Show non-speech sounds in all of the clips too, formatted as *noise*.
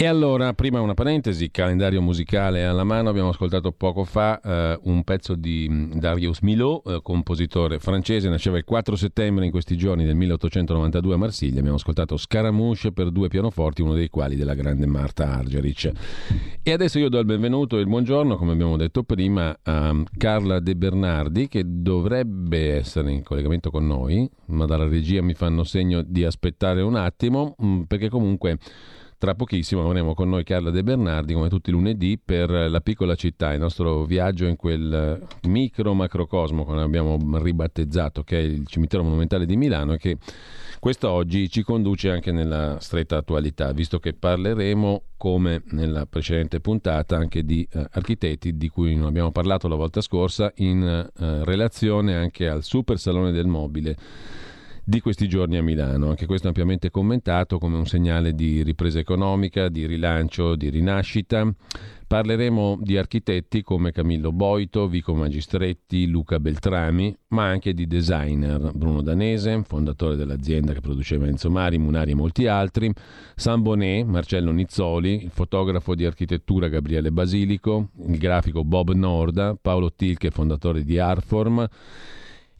E allora, prima una parentesi, calendario musicale alla mano, abbiamo ascoltato poco fa eh, un pezzo di mm, Darius Milhaud, eh, compositore francese, nasceva il 4 settembre in questi giorni del 1892 a Marsiglia, abbiamo ascoltato Scaramouche per due pianoforti, uno dei quali della grande Marta Argerich. E adesso io do il benvenuto e il buongiorno, come abbiamo detto prima, a Carla De Bernardi, che dovrebbe essere in collegamento con noi, ma dalla regia mi fanno segno di aspettare un attimo, mm, perché comunque... Tra pochissimo avremo con noi Carla De Bernardi, come tutti i lunedì, per la piccola città, il nostro viaggio in quel micro macrocosmo, come abbiamo ribattezzato, che è il cimitero monumentale di Milano e che quest'oggi ci conduce anche nella stretta attualità, visto che parleremo, come nella precedente puntata, anche di eh, architetti di cui non abbiamo parlato la volta scorsa, in eh, relazione anche al Super Salone del Mobile di questi giorni a Milano. Anche questo ampiamente commentato come un segnale di ripresa economica, di rilancio, di rinascita. Parleremo di architetti come Camillo Boito, Vico Magistretti, Luca Beltrami, ma anche di designer Bruno Danese, fondatore dell'azienda che produceva Enzo Mari, Munari e molti altri, San Bonet, Marcello Nizzoli, il fotografo di architettura Gabriele Basilico, il grafico Bob Norda, Paolo Tilke, fondatore di Arform,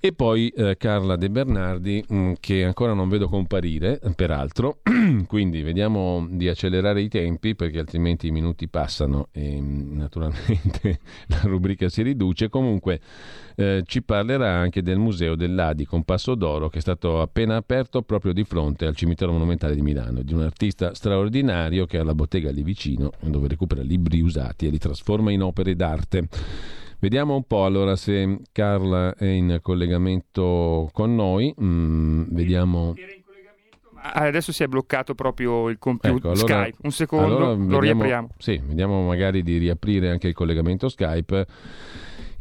e poi eh, Carla De Bernardi, mh, mm, che ancora non vedo comparire, peraltro, *clears throat* quindi vediamo di accelerare i tempi perché altrimenti i minuti passano e mm, naturalmente *laughs* la rubrica si riduce. Comunque eh, ci parlerà anche del Museo dell'Adi con Passo d'Oro che è stato appena aperto proprio di fronte al cimitero monumentale di Milano, di un artista straordinario che ha la bottega lì vicino dove recupera libri usati e li trasforma in opere d'arte. Vediamo un po' allora se Carla è in collegamento con noi. Mm, vediamo. Adesso si è bloccato proprio il computer ecco, allora, Skype. Un secondo, allora vediamo, lo riapriamo. Sì, vediamo magari di riaprire anche il collegamento Skype.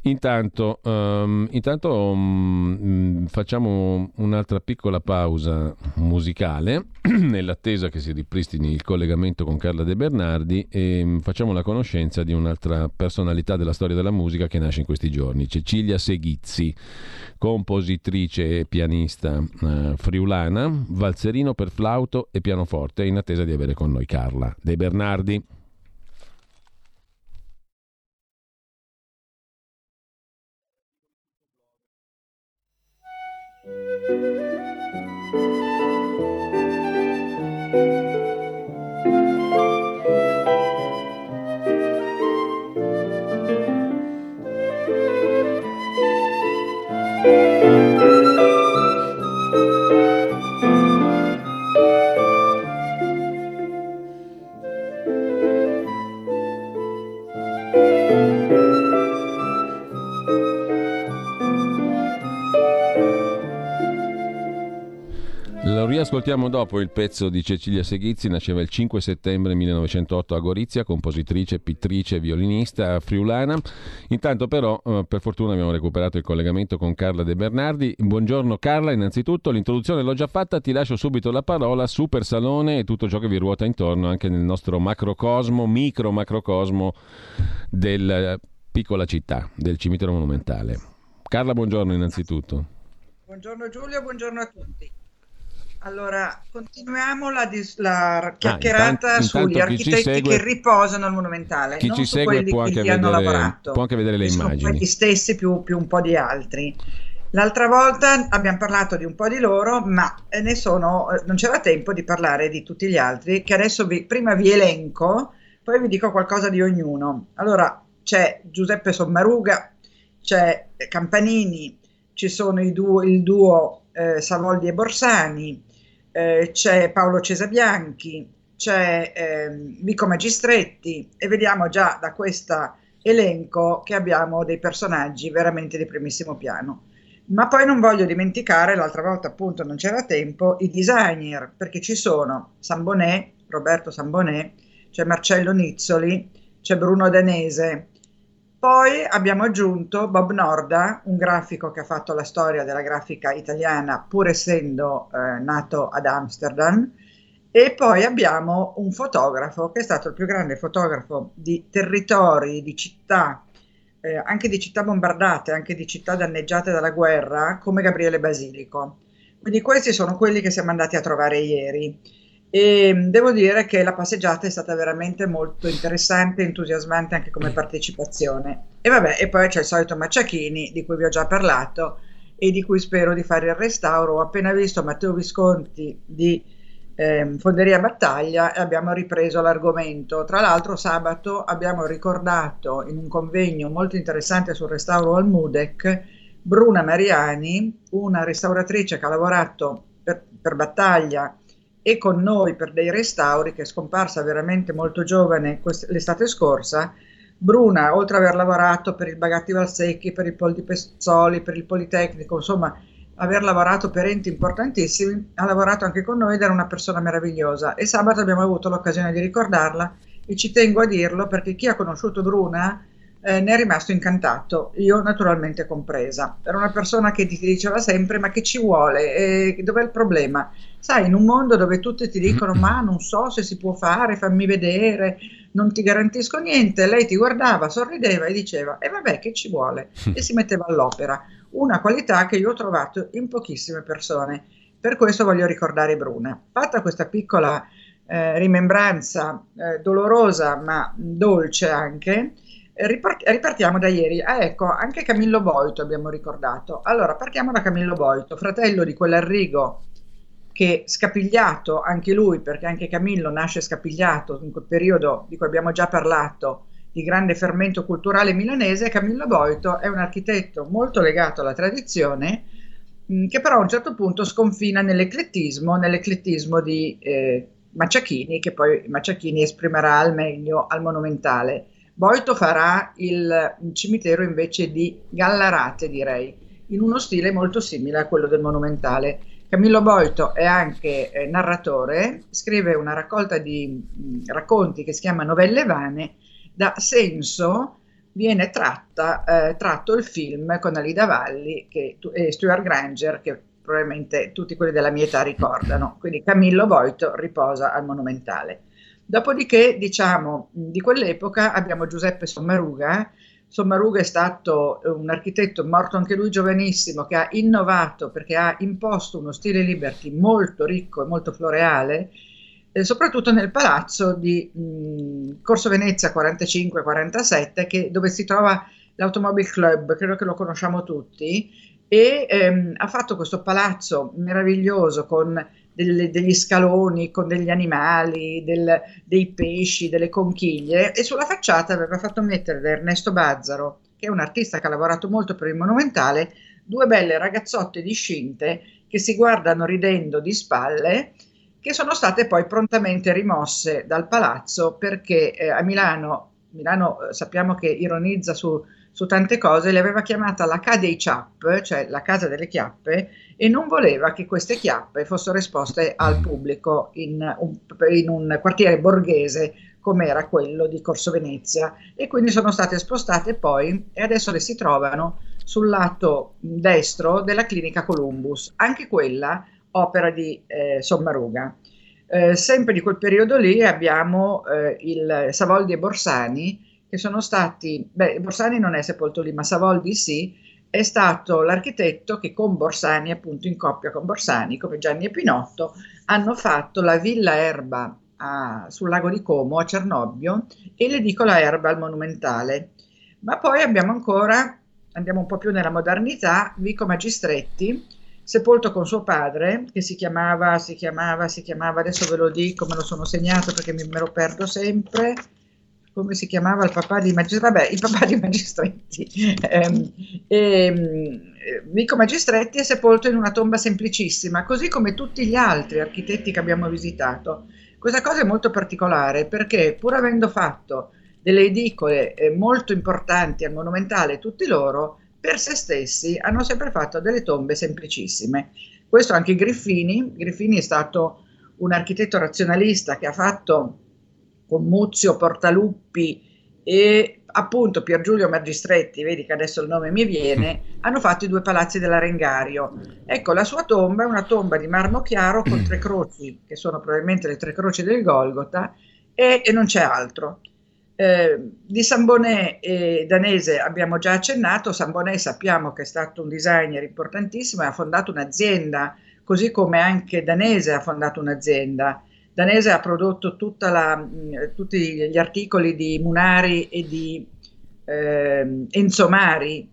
Intanto, um, intanto um, facciamo un'altra piccola pausa musicale *clears throat* nell'attesa che si ripristini il collegamento con Carla De Bernardi e um, facciamo la conoscenza di un'altra personalità della storia della musica che nasce in questi giorni, Cecilia Seghizzi, compositrice e pianista uh, friulana, valzerino per flauto e pianoforte, in attesa di avere con noi Carla De Bernardi. Riascoltiamo dopo il pezzo di Cecilia Seghizzi, nasceva il 5 settembre 1908 a Gorizia, compositrice, pittrice, violinista friulana. Intanto però, eh, per fortuna abbiamo recuperato il collegamento con Carla De Bernardi. Buongiorno Carla, innanzitutto l'introduzione l'ho già fatta, ti lascio subito la parola, super salone e tutto ciò che vi ruota intorno anche nel nostro macrocosmo, micro macrocosmo della piccola città, del cimitero monumentale. Carla, buongiorno innanzitutto. Buongiorno Giulio, buongiorno a tutti. Allora, continuiamo la, dis- la ah, chiacchierata ah, intanto, sugli architetti segue, che riposano al Monumentale. Chi ci segue può anche, vedere, può anche, vedere, le immagini. Gli stessi più, più, un po' di altri. L'altra volta abbiamo parlato di un po' di loro, ma ne sono, non c'era tempo di parlare di tutti gli altri, che adesso vi, prima vi elenco, poi vi dico qualcosa di ognuno. Allora, c'è Giuseppe Sommaruga, c'è Campanini, ci sono duo, il duo eh, Savoldi e Borsani, eh, c'è Paolo Cesabianchi, c'è eh, Vico Magistretti e vediamo già da questo elenco che abbiamo dei personaggi veramente di primissimo piano. Ma poi non voglio dimenticare, l'altra volta appunto non c'era tempo, i designer, perché ci sono Sambonet, Roberto Sambonet, c'è Marcello Nizzoli, c'è Bruno Danese, Poi abbiamo aggiunto Bob Norda, un grafico che ha fatto la storia della grafica italiana, pur essendo eh, nato ad Amsterdam, e poi abbiamo un fotografo che è stato il più grande fotografo di territori, di città, eh, anche di città bombardate, anche di città danneggiate dalla guerra, come Gabriele Basilico. Quindi questi sono quelli che siamo andati a trovare ieri e devo dire che la passeggiata è stata veramente molto interessante, entusiasmante anche come partecipazione. E vabbè, e poi c'è il solito Macciachini di cui vi ho già parlato e di cui spero di fare il restauro. Ho appena visto Matteo Visconti di eh, Fonderia Battaglia e abbiamo ripreso l'argomento. Tra l'altro sabato abbiamo ricordato in un convegno molto interessante sul restauro al Mudec Bruna Mariani, una restauratrice che ha lavorato per, per Battaglia e con noi per dei restauri, che è scomparsa veramente molto giovane l'estate scorsa. Bruna, oltre ad aver lavorato per il Bagatti Valsecchi, per il Pol di Pezzoli, per il Politecnico, insomma, aver lavorato per enti importantissimi, ha lavorato anche con noi ed era una persona meravigliosa. E sabato abbiamo avuto l'occasione di ricordarla e ci tengo a dirlo perché chi ha conosciuto Bruna eh, ne è rimasto incantato, io naturalmente compresa. Era una persona che ti diceva sempre ma che ci vuole, eh, dov'è il problema? Sai, in un mondo dove tutti ti dicono ma non so se si può fare, fammi vedere, non ti garantisco niente, lei ti guardava, sorrideva e diceva e vabbè che ci vuole *laughs* e si metteva all'opera, una qualità che io ho trovato in pochissime persone. Per questo voglio ricordare Bruna. Fatta questa piccola eh, rimembranza eh, dolorosa ma dolce anche, ripartiamo da ieri. Ah, ecco, anche Camillo Boito abbiamo ricordato. Allora, partiamo da Camillo Boito, fratello di quell'Arrigo che scapigliato anche lui, perché anche Camillo nasce scapigliato in quel periodo di cui abbiamo già parlato, di grande fermento culturale milanese, Camillo Boito è un architetto molto legato alla tradizione, mh, che però a un certo punto sconfina nell'eclettismo, nell'eclettismo di eh, Macciachini, che poi Macciachini esprimerà al meglio al monumentale. Boito farà il cimitero invece di Gallarate, direi, in uno stile molto simile a quello del monumentale. Camillo Boito è anche eh, narratore, scrive una raccolta di mh, racconti che si chiama Novelle Vane, da senso viene tratta, eh, tratto il film con Alida Valli che, e Stuart Granger, che probabilmente tutti quelli della mia età ricordano. Quindi Camillo Boito riposa al Monumentale. Dopodiché, diciamo, di quell'epoca abbiamo Giuseppe Sommaruga. Sommaruga è stato un architetto morto anche lui giovanissimo che ha innovato perché ha imposto uno stile liberty molto ricco e molto floreale, eh, soprattutto nel palazzo di mh, Corso Venezia 45-47, dove si trova l'Automobile Club, credo che lo conosciamo tutti, e ehm, ha fatto questo palazzo meraviglioso con delle, degli scaloni con degli animali, del, dei pesci, delle conchiglie e sulla facciata aveva fatto mettere da Ernesto Bazzaro, che è un artista che ha lavorato molto per il monumentale, due belle ragazzotte discinte che si guardano ridendo di spalle, che sono state poi prontamente rimosse dal palazzo perché eh, a Milano, Milano eh, sappiamo che ironizza su, su tante cose, le aveva chiamata la Ca dei Ciap, cioè la casa delle chiappe, e non voleva che queste chiappe fossero esposte al pubblico in un, in un quartiere borghese come era quello di Corso Venezia e quindi sono state spostate poi e adesso le si trovano sul lato destro della clinica Columbus, anche quella opera di eh, Sommaruga. Eh, sempre di quel periodo lì abbiamo eh, il Savoldi e Borsani che sono stati, beh Borsani non è sepolto lì ma Savoldi sì, è stato l'architetto che con Borsani, appunto in coppia con Borsani, come Gianni e Pinotto, hanno fatto la Villa Erba a, sul lago di Como a Cernobbio e l'edicola Erba al Monumentale. Ma poi abbiamo ancora, andiamo un po' più nella modernità, Vico Magistretti, sepolto con suo padre, che si chiamava, si chiamava, si chiamava, adesso ve lo dico, me lo sono segnato perché me lo perdo sempre, come si chiamava il papà di Magistretti, vabbè, il papà di Magistretti. Eh, eh, Vico Magistretti è sepolto in una tomba semplicissima, così come tutti gli altri architetti che abbiamo visitato. Questa cosa è molto particolare perché pur avendo fatto delle edicole eh, molto importanti al monumentale, tutti loro, per se stessi, hanno sempre fatto delle tombe semplicissime. Questo anche Griffini. Griffini è stato un architetto razionalista che ha fatto con Muzio Portaluppi e appunto Pier Giulio Magistretti, vedi che adesso il nome mi viene, *laughs* hanno fatto i due palazzi dell'Arengario. Ecco, la sua tomba è una tomba di marmo chiaro con tre croci, che sono probabilmente le tre croci del Golgota, e, e non c'è altro. Eh, di Sambonè e Danese abbiamo già accennato, Sambonè sappiamo che è stato un designer importantissimo e ha fondato un'azienda, così come anche Danese ha fondato un'azienda. Danese ha prodotto la, tutti gli articoli di Munari e di eh, Enzo Mari.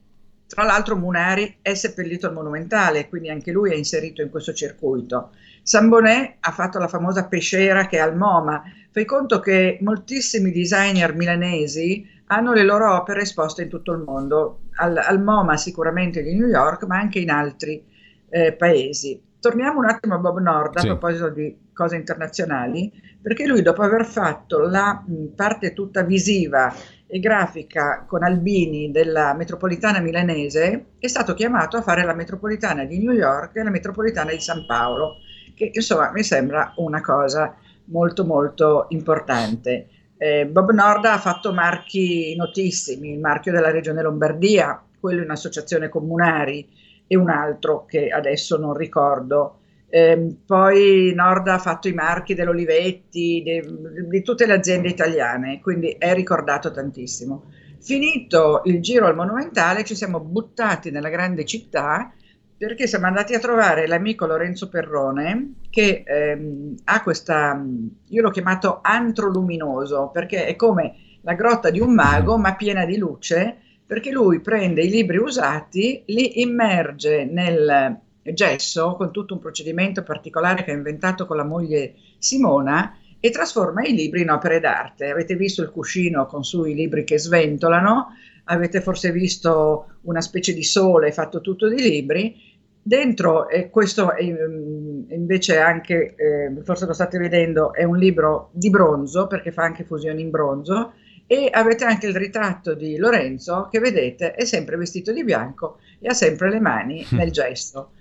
Tra l'altro Munari è seppellito al Monumentale, quindi anche lui è inserito in questo circuito. Sambonè ha fatto la famosa pesciera che è al MoMA. Fai conto che moltissimi designer milanesi hanno le loro opere esposte in tutto il mondo, al, al MoMA sicuramente di New York, ma anche in altri eh, paesi. Torniamo un attimo a Bob Nord sì. a proposito di cose internazionali, perché lui dopo aver fatto la parte tutta visiva e grafica con Albini della metropolitana milanese, è stato chiamato a fare la metropolitana di New York e la metropolitana di San Paolo, che insomma mi sembra una cosa molto molto importante. Eh, Bob Nord ha fatto marchi notissimi, il marchio della regione Lombardia, quello in associazione comunari e un altro che adesso non ricordo. Eh, poi Nord ha fatto i marchi dell'Olivetti, de, di tutte le aziende italiane, quindi è ricordato tantissimo. Finito il giro al Monumentale ci siamo buttati nella grande città perché siamo andati a trovare l'amico Lorenzo Perrone che ehm, ha questa, io l'ho chiamato antro luminoso perché è come la grotta di un mago ma piena di luce perché lui prende i libri usati, li immerge nel gesso con tutto un procedimento particolare che ha inventato con la moglie Simona e trasforma i libri in opere d'arte. Avete visto il cuscino con su i libri che sventolano, avete forse visto una specie di sole fatto tutto di libri. Dentro, e questo è, mm, invece anche, eh, forse lo state vedendo, è un libro di bronzo perché fa anche fusioni in bronzo e avete anche il ritratto di Lorenzo che vedete è sempre vestito di bianco e ha sempre le mani *laughs* nel gesto.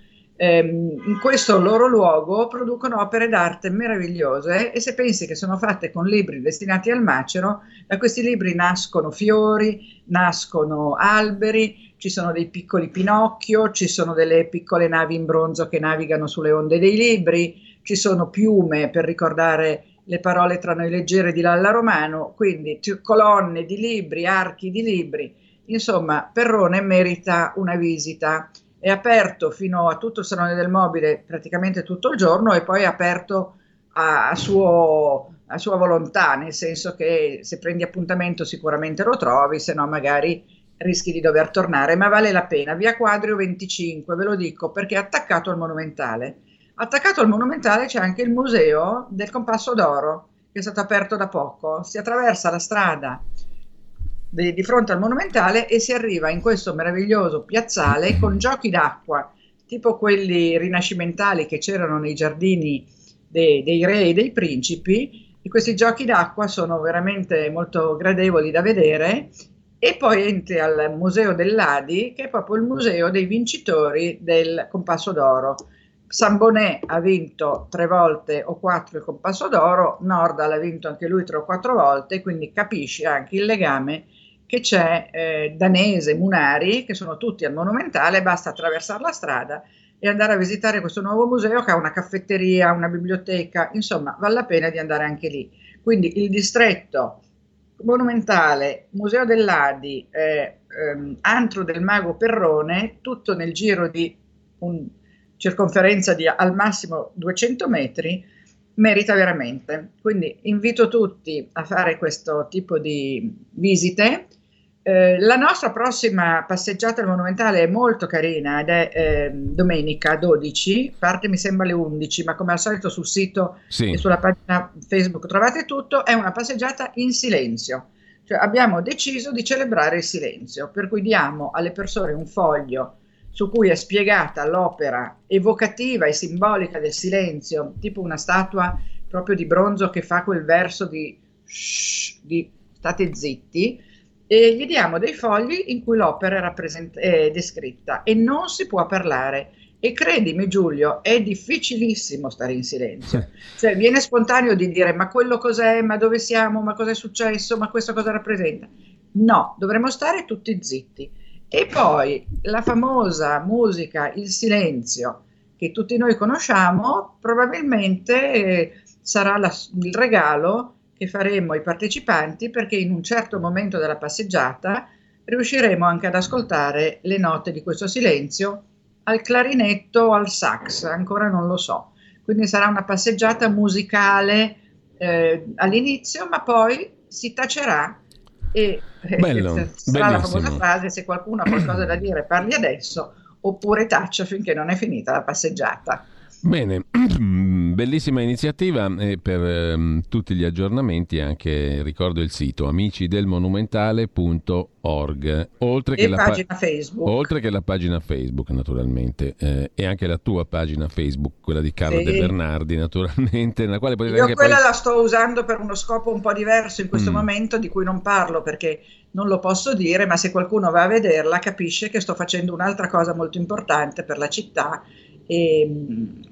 Ehm, in questo loro luogo producono opere d'arte meravigliose e se pensi che sono fatte con libri destinati al macero, da questi libri nascono fiori, nascono alberi, ci sono dei piccoli Pinocchio, ci sono delle piccole navi in bronzo che navigano sulle onde dei libri, ci sono piume per ricordare le parole tra noi leggere di Lalla Romano, quindi colonne di libri, archi di libri, insomma Perrone merita una visita. È aperto fino a tutto il Salone del Mobile praticamente tutto il giorno e poi è aperto a, a, suo, a sua volontà, nel senso che se prendi appuntamento sicuramente lo trovi, se no magari rischi di dover tornare, ma vale la pena. Via Quadrio 25, ve lo dico perché è attaccato al Monumentale Attaccato al monumentale c'è anche il museo del compasso d'oro, che è stato aperto da poco. Si attraversa la strada di, di fronte al monumentale e si arriva in questo meraviglioso piazzale con giochi d'acqua, tipo quelli rinascimentali che c'erano nei giardini dei, dei re e dei principi. E questi giochi d'acqua sono veramente molto gradevoli da vedere e poi entri al Museo dell'Adi, che è proprio il museo dei vincitori del Compasso d'Oro. Sambonè ha vinto tre volte o quattro il compasso d'oro, Nordal ha vinto anche lui tre o quattro volte, quindi capisci anche il legame che c'è eh, Danese, Munari, che sono tutti al Monumentale, basta attraversare la strada e andare a visitare questo nuovo museo che ha una caffetteria, una biblioteca, insomma vale la pena di andare anche lì. Quindi il distretto monumentale, Museo dell'Adi, eh, ehm, Antro del Mago Perrone, tutto nel giro di un circonferenza di al massimo 200 metri, merita veramente. Quindi invito tutti a fare questo tipo di visite. Eh, la nostra prossima passeggiata al Monumentale è molto carina ed è eh, domenica 12, parte mi sembra alle 11, ma come al solito sul sito sì. e sulla pagina Facebook trovate tutto, è una passeggiata in silenzio. Cioè abbiamo deciso di celebrare il silenzio, per cui diamo alle persone un foglio su cui è spiegata l'opera evocativa e simbolica del silenzio, tipo una statua proprio di bronzo che fa quel verso di, shh, di state zitti, e gli diamo dei fogli in cui l'opera è, rappresent- è descritta e non si può parlare. E credimi Giulio, è difficilissimo stare in silenzio. *laughs* Cioè, viene spontaneo di dire ma quello cos'è, ma dove siamo, ma cosa è successo, ma questo cosa rappresenta No, dovremmo stare tutti zitti. E poi la famosa musica Il silenzio che tutti noi conosciamo, probabilmente eh, sarà la, il regalo che faremo ai partecipanti perché in un certo momento della passeggiata riusciremo anche ad ascoltare le note di questo silenzio al clarinetto o al sax, ancora non lo so. Quindi sarà una passeggiata musicale eh, all'inizio, ma poi si tacerà e eh, Bello, eh, sarà la famosa frase se qualcuno ha qualcosa da dire parli adesso oppure taccia finché non è finita la passeggiata. Bene, *clears throat* bellissima iniziativa e per um, tutti gli aggiornamenti anche ricordo il sito amicidelmonumentale.org oltre che, la pagina pa- Facebook. oltre che la pagina Facebook naturalmente eh, e anche la tua pagina Facebook, quella di Carlo sì. De Bernardi naturalmente, nella quale potete Io anche quella poi... la sto usando per uno scopo un po' diverso in questo mm. momento di cui non parlo perché non lo posso dire, ma se qualcuno va a vederla capisce che sto facendo un'altra cosa molto importante per la città e mm,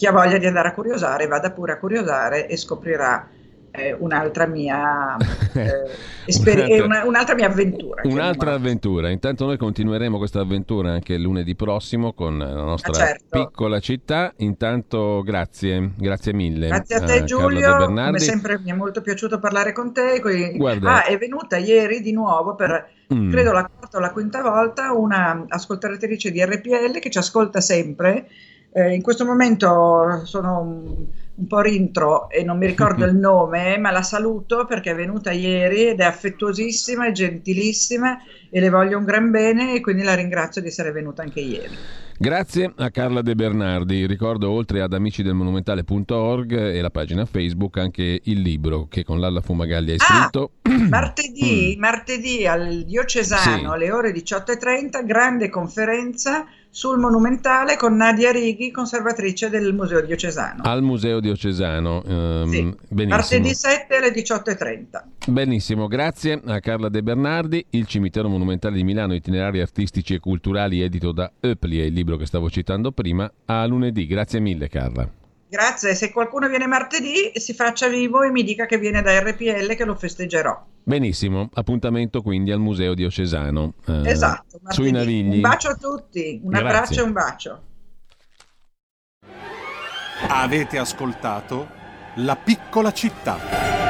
chi ha voglia di andare a curiosare vada pure a curiosare e scoprirà eh, un'altra, mia, *laughs* eh, esperi- un'altra, un'altra mia avventura. Un'altra avventura. Intanto noi continueremo questa avventura anche lunedì prossimo con la nostra ah, certo. piccola città. Intanto grazie, grazie mille. Grazie a te a Giulio, come sempre mi è molto piaciuto parlare con te. Coi... Ah, è venuta ieri di nuovo per... Mm. Credo la quarta o la quinta volta una ascoltatrice di RPL che ci ascolta sempre eh, in questo momento sono un, un, po' rintro e non mi ricordo il *laughs* nome, ma la saluto perché è venuta ieri ed è affettuosissima e gentilissima e le voglio un gran bene e quindi la ringrazio di essere venuta anche ieri. Grazie a Carla De Bernardi. Ricordo oltre ad amicidelmonumentale.org e la pagina Facebook anche il libro che con Lalla Fumagalli hai ah, scritto. *clears throat* Martedì, mm. martedì al Diocesano sì. alle ore 18.30, grande conferenza sul Monumentale con Nadia Righi, conservatrice del Museo Diocesano. Al Museo Diocesano, ehm, sì. martedì 7 alle 18.30. Benissimo, grazie a Carla De Bernardi. Il Cimitero Monumentale di Milano, itinerari artistici e culturali, edito da Eupli, è il libro che stavo citando prima. A lunedì, grazie mille Carla. Grazie, se qualcuno viene martedì si faccia vivo e mi dica che viene da RPL che lo festeggerò. Benissimo, appuntamento quindi al Museo Diocesano. Eh, esatto, martedì. sui Navigli. Un bacio a tutti, un Grazie. abbraccio e un bacio. Avete ascoltato La piccola città.